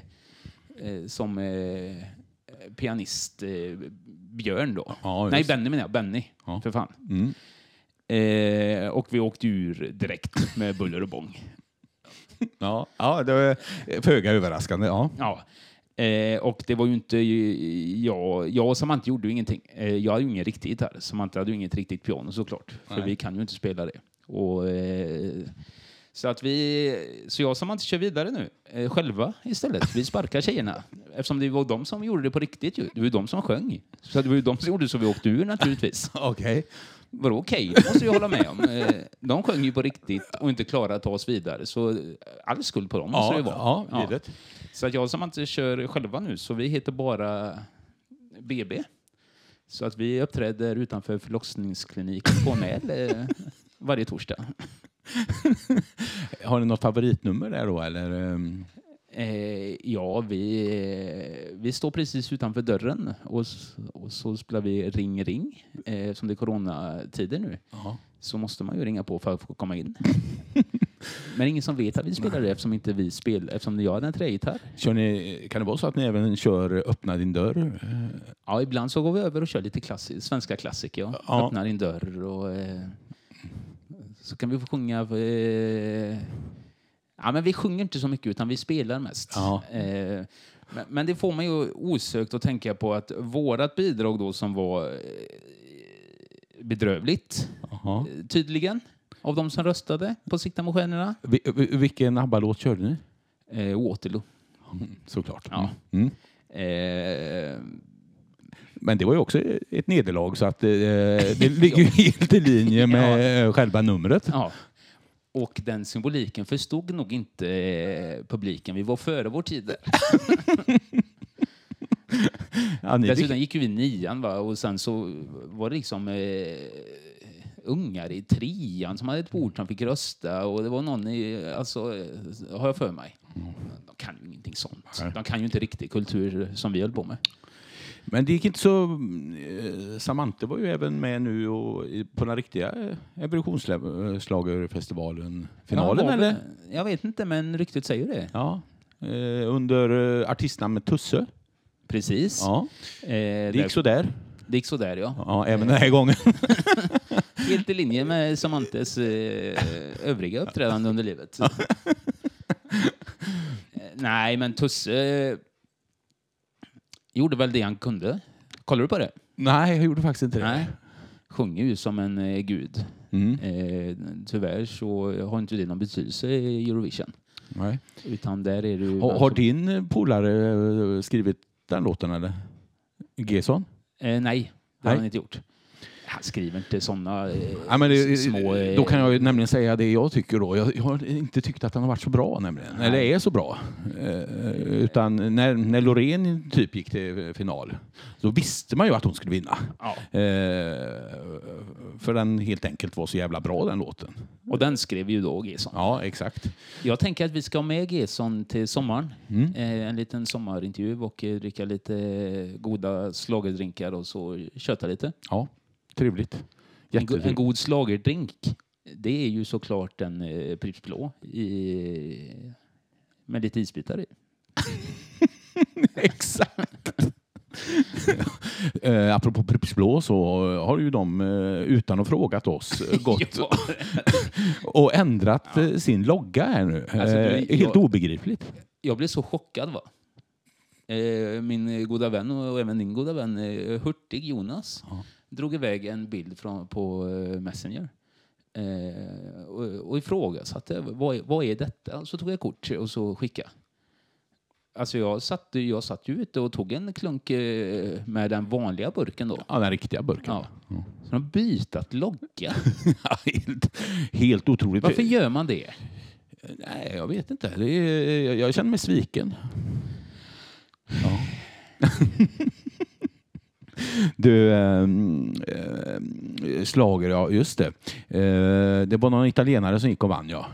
eh, som eh, pianist eh, Björn då. Ja, Nej. Benny menar jag. Benny, Ja. för fan. Mm. Eh, och vi åkte ur direkt med buller och bång. Ja, ja, det var föga överraskande. Ja. Ja. Eh, och det var ju inte jag, jag och Samantha gjorde ju ingenting. Eh, jag hade ju ingen riktig gitarr. Samantha hade ju inget riktigt piano såklart. För Nej. vi kan ju inte spela det. Och, eh, så att vi, så jag och Samantha kör vidare nu, eh, själva istället. Vi sparkar tjejerna. Eftersom det var de som gjorde det på riktigt ju. Det var ju de som sjöng. Så det var ju de som gjorde så vi åkte ur naturligtvis. Okej. Vadå okej? Det måste jag hålla med om. Eh, De sjöng ju på riktigt och inte klarade att ta oss vidare. Så eh, all skuld på dem måste Ja, det vara. ja, givet. Så att jag som inte kör själva nu, så vi heter bara BB. Så att vi uppträder utanför förlossningskliniken på Mäl eh, varje torsdag. Har ni något favoritnummer där då? Eller? Eh, ja, vi, eh, vi står precis utanför dörren och, och så spelar vi Ring ring. Eh, som det är coronatider nu Ja. så måste man ju ringa på för att få komma in. Men ingen som vet att vi spelar det eftersom inte vi spelar, eftersom jag hade en trägitarr. Kör ni, kan det vara så att ni även kör Öppna din dörr? Eh, Ja, ibland så går vi över och kör lite klassi- svenska klassiker. Ja. Ja. Öppnar din dörr och eh, så kan vi få sjunga. Ja, men vi sjunger inte så mycket utan vi spelar mest. Ja. Eh, men, men det får man ju osökt att tänka på att vårat bidrag då som var eh, bedrövligt, Jaha. eh, tydligen, av de som röstade på Sikta mot stjärnorna, Vi, vi- vilken ABBA-låt körde ni? eh, Waterloo. Mm, såklart. Ja. Mm. Eh, Men det var ju också ett nederlag så att eh, det ligger ju helt i linje med eh, själva numret. Ja. Och den symboliken förstod nog inte eh, publiken. Vi var före vår tid där. Ja, ni Dessutom gick ju vi nian va? och sen så var det liksom eh, ungar i trean som hade ett bord som fick rösta och det var någon i, alltså, har jag för mig. De kan ju ingenting sånt. De kan ju inte riktig kultur som vi höll på med. Men det gick inte så... Eh, Samante var ju även med nu och, på den riktiga eh, Evolutionsschlagerfestivalen. Finalen Ja, eller? Jag vet inte, men ryktet säger det. Ja. Eh, under eh, artistnamnet Tusse. Precis. Ja. Eh, Det gick där- sådär. det gick sådär, ja. Ja, även den här gången. Helt i linje med Samantes eh, övriga uppträdande under livet. Eh, Nej, men Tusse eh, gjorde väl det han kunde. Kollar du på det? Nej, jag gjorde faktiskt inte det. Nej. Sjunger ju som en eh, gud. Mm. Eh, tyvärr så har inte det någon betydelse i Eurovision. Nej. Utan där är det ju... Har, har din polare eh, skrivit den låten eller? Gesson? Eh, nej, det Nej. har han inte gjort. Han skriver inte sådana eh, Ja, men det, små... eh, då kan jag ju nämligen säga det jag tycker då. Jag, jag har inte tyckt att han har varit så bra nämligen. Eller är så bra. Eh, utan när, när Loreen typ gick till final, då visste man ju att hon skulle vinna. Ja. Eh, för den helt enkelt var så jävla bra den låten. Och den skrev ju då Gesson. Ja, exakt. Jag tänker att vi ska ha med Gesson till sommaren. Mm. Eh, en liten sommarintervju och eh, dricka lite eh, goda slagerdrinkar och så köta lite. Ja, trevligt. En, go- en Jättetrevligt. god slagerdrink, det är ju såklart en eh, Pripps Blå i, med lite isbitar i. Exakt. eh, apropå Pripps Blå så har ju de eh, utan att frågat oss eh, gått Ja. och ändrat eh, sin logga här nu. Alltså, du- helt jag- obegripligt. Jag blev så chockad va. Min goda vän och även din goda vän Hurtig Jonas drog iväg en bild från, på eh, Messenger. Eh, och, och ifrågasatte vad, är- vad är detta? Så tog jag kort och så skickade. Alltså jag satt, jag satt ju ute och tog en klunk eh, med den vanliga burken då. Ja, den riktiga burken. Ja. Så de har bytt logga. helt, helt otroligt. Varför gör man det? Nej, jag vet inte. Det är, jag, jag känner mig sviken. Ja. du, ehm, ehm, slager, ja just det. Eh, det var någon italienare som gick och vann, ja.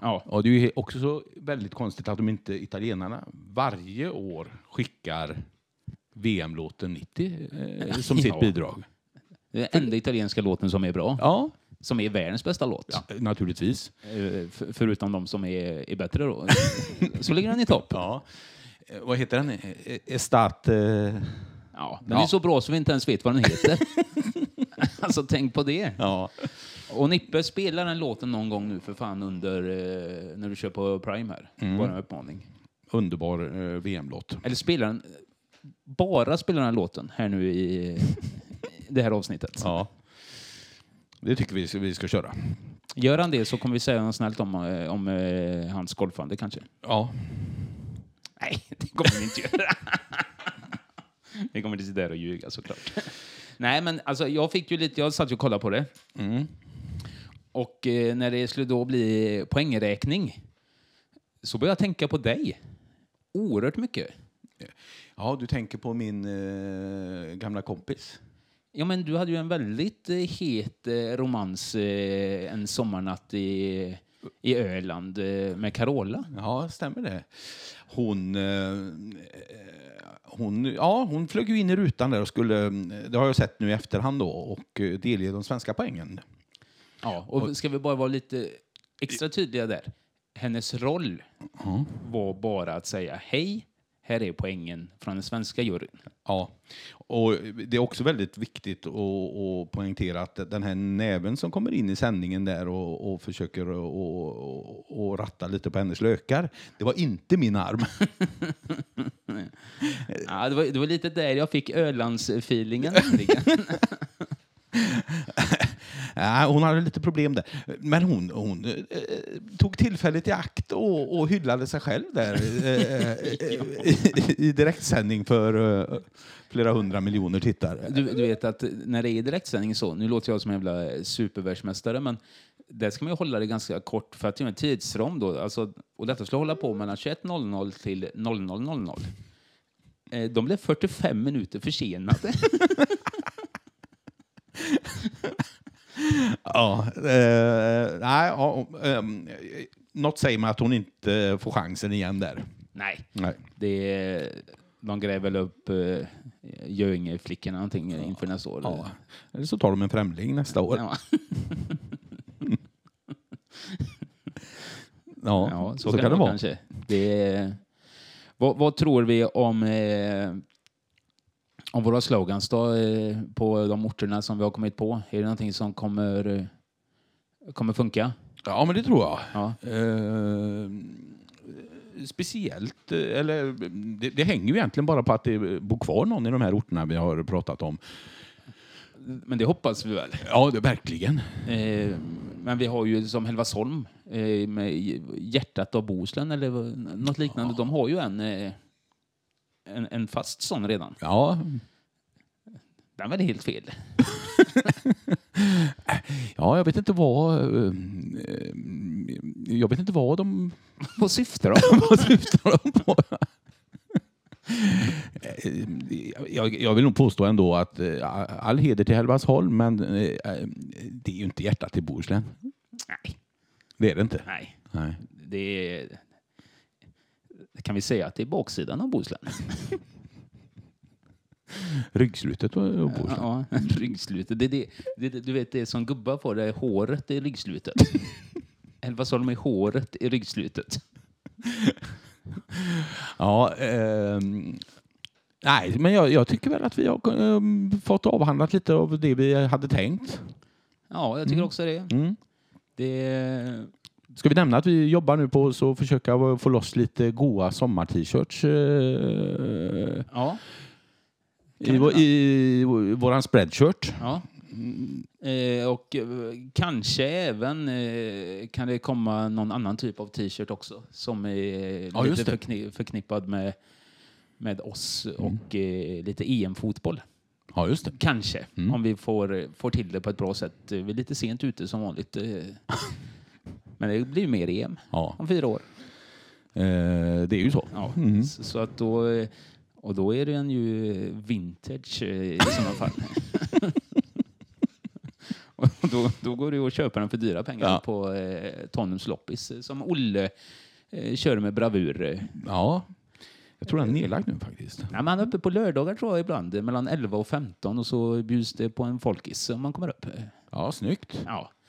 Ja. Och det är ju också så väldigt konstigt att de inte, italienarna, varje år skickar VM-låten 90 eh, som sitt Ja. bidrag. Den enda italienska låten som är bra. Ja, Som är världens bästa låt. ja naturligtvis. Eh, f- Förutom de som är, är bättre då. Så ligger den i topp. Ja. Eh, vad heter den? Eh, Estate... Eh, Ja, den Ja. är så bra så vi inte ens vet vad den heter. alltså tänk på det. ja. Och Nippe spelar den låten någon gång nu för fan under eh, när du kör på Prime här. Bara en uppmaning. Underbar eh, VM-låt. Eller spelar den bara spelar den låten här nu i det här avsnittet. Ja. Det tycker vi vi ska köra. Gör han det så kommer vi säga något snällt om, eh, om eh, hans golfande kanske. Ja. Nej, det kommer vi inte göra. Vi kommer inte sitta där och ljuga såklart. Nej, men alltså jag fick ju lite, jag satt ju och kollade på det. Mm. Och eh, när det skulle då bli poängräkning så började jag tänka på dig. Oerhört mycket. Ja, du tänker på min eh, gamla kompis. Ja, men du hade ju en väldigt eh, het eh, romans eh, en sommarnatt i, i Öland eh, med Carola. Ja, stämmer det. Hon, hon, ja, hon flög ju in i rutan där och skulle, det har jag sett nu i efterhand då, och eh, delge de svenska poängen. Ja, och ska vi bara vara lite extra tydliga där. Hennes roll var bara att säga hej, här är poängen från den svenska juryn. Ja, och det är också väldigt viktigt att, att poängtera att den här näven som kommer in i sändningen där och, och försöker att- att- att ratta lite på hennes lökar, det var inte min arm. Ja, det, var, det var lite där jag fick Ölands-feelingen. nämligen. Nej, hon hade lite problem där. Men hon, hon eh, tog tillfället i akt och, och hyllade sig själv där eh, i, i direktsändning för eh, flera hundra miljoner tittare. Du, du vet att när det är direktsändning så, nu låter jag som en jävla supervärldsmästare, men där ska man ju hålla det ganska kort för att det är en tidsram då, alltså, och detta skulle hålla på mellan 21.00 till 00.00. Eh, De blev 45 minuter försenade. Ja, eh, nej, ja, eh, något säger mig att hon inte får chansen igen där. Nej, Nej. det är, de gräver väl upp eh, Göinge-flickorna någonting inför nästa år. Ja. Eller så tar de en främling nästa år. Ja. Ja, Ja, så, kan, det vara. Kanske. Det är, vad, vad tror vi om, eh, om våra slogans då, eh, på de orterna som vi har kommit på? Är det någonting som kommer, eh, kommer funka? Ja, men det tror jag. Ja. Eh, speciellt, eh, eller det, det hänger ju egentligen bara på att det bor kvar någon i de här orterna vi har pratat om. Men det hoppas vi väl. Ja, det, verkligen. Eh, men vi har ju som Helvarsholm eh, med hjärtat av Bohuslän eller något liknande. De har ju en, en, en fast sån redan. Ja, Den var det helt fel. ja, jag vet inte vad... eh, Jag vet inte vad de... Vad syftar de? vad syftar de på? Eh, Jag, jag vill nog påstå ändå att eh, all heder till Hällevadsholm, men eh, det är ju inte hjärtat i Bohuslän. Nej. Det är det inte. Nej. Nej. Det är, kan vi säga att det är baksidan av Bohuslän? Ryggslutet och Bohuslän. Ja, ryggslutet. Det, är det, det, du vet det som gubbar får, det är håret i ryggslutet. Eller vad sa de med håret i ryggslutet? Ja, ehm, nej, men jag, jag tycker väl att vi har ehm, fått avhandlat lite av det vi hade tänkt. Ja, jag tycker också det. Mm. det. Ska vi nämna att vi jobbar nu på att försöka få loss lite goa sommar-t-shirts eh, Ja. i, vår- i våran spreadshirt. ja. Eh, och eh, kanske även eh, kan det komma någon annan typ av t-shirt också som är Ja, lite förkni- förknippad med, med oss och eh, lite EM-fotboll. Ja, just det. Kanske, Mm. om vi får, får till det på ett bra sätt. Vi är lite sent ute som vanligt. eh. Men det blir mer EM Ja, om fyra år. eh, det är ju så. Ja. Mm. Så, så att då, eh, och då är den ju vintage eh, i sådana fall. och då, då går det ju att köpa den för dyra pengar Ja. på eh, Tonums loppis eh, som Olle eh, kör med bravur. eh. Ja, jag tror den är nedlagd nu faktiskt. Ja, men han är uppe på lördagar tror jag ibland, eh, mellan 11 och 15 och så bjuds det på en folkis om man kommer upp. Eh, Ja, snyggt. Ja, Eh,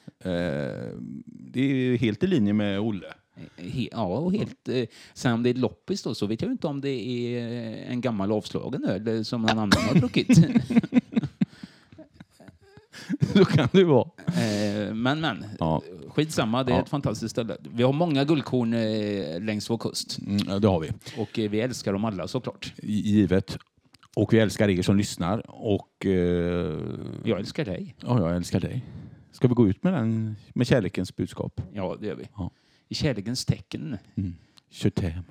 det är helt i linje med Olle. eh, ja och helt. Eh, sen om det är loppis då så vet jag inte om det är eh, en gammal avslagen öl som någon annan har druckit. så kan det vara. Eh, men men, Ja. skitsamma, det är Ja. ett fantastiskt ställe. Vi har många guldkorn eh, längs vår kust Mm, ja, det har vi. och eh, vi älskar dem alla såklart. Givet. Och vi älskar er som lyssnar. Och eh, Jag älskar dig. ja, jag älskar dig. Ska vi gå ut med, den, med kärlekens budskap? Ja, det gör vi. Ja. I kärlekens tecken. Mm. 25.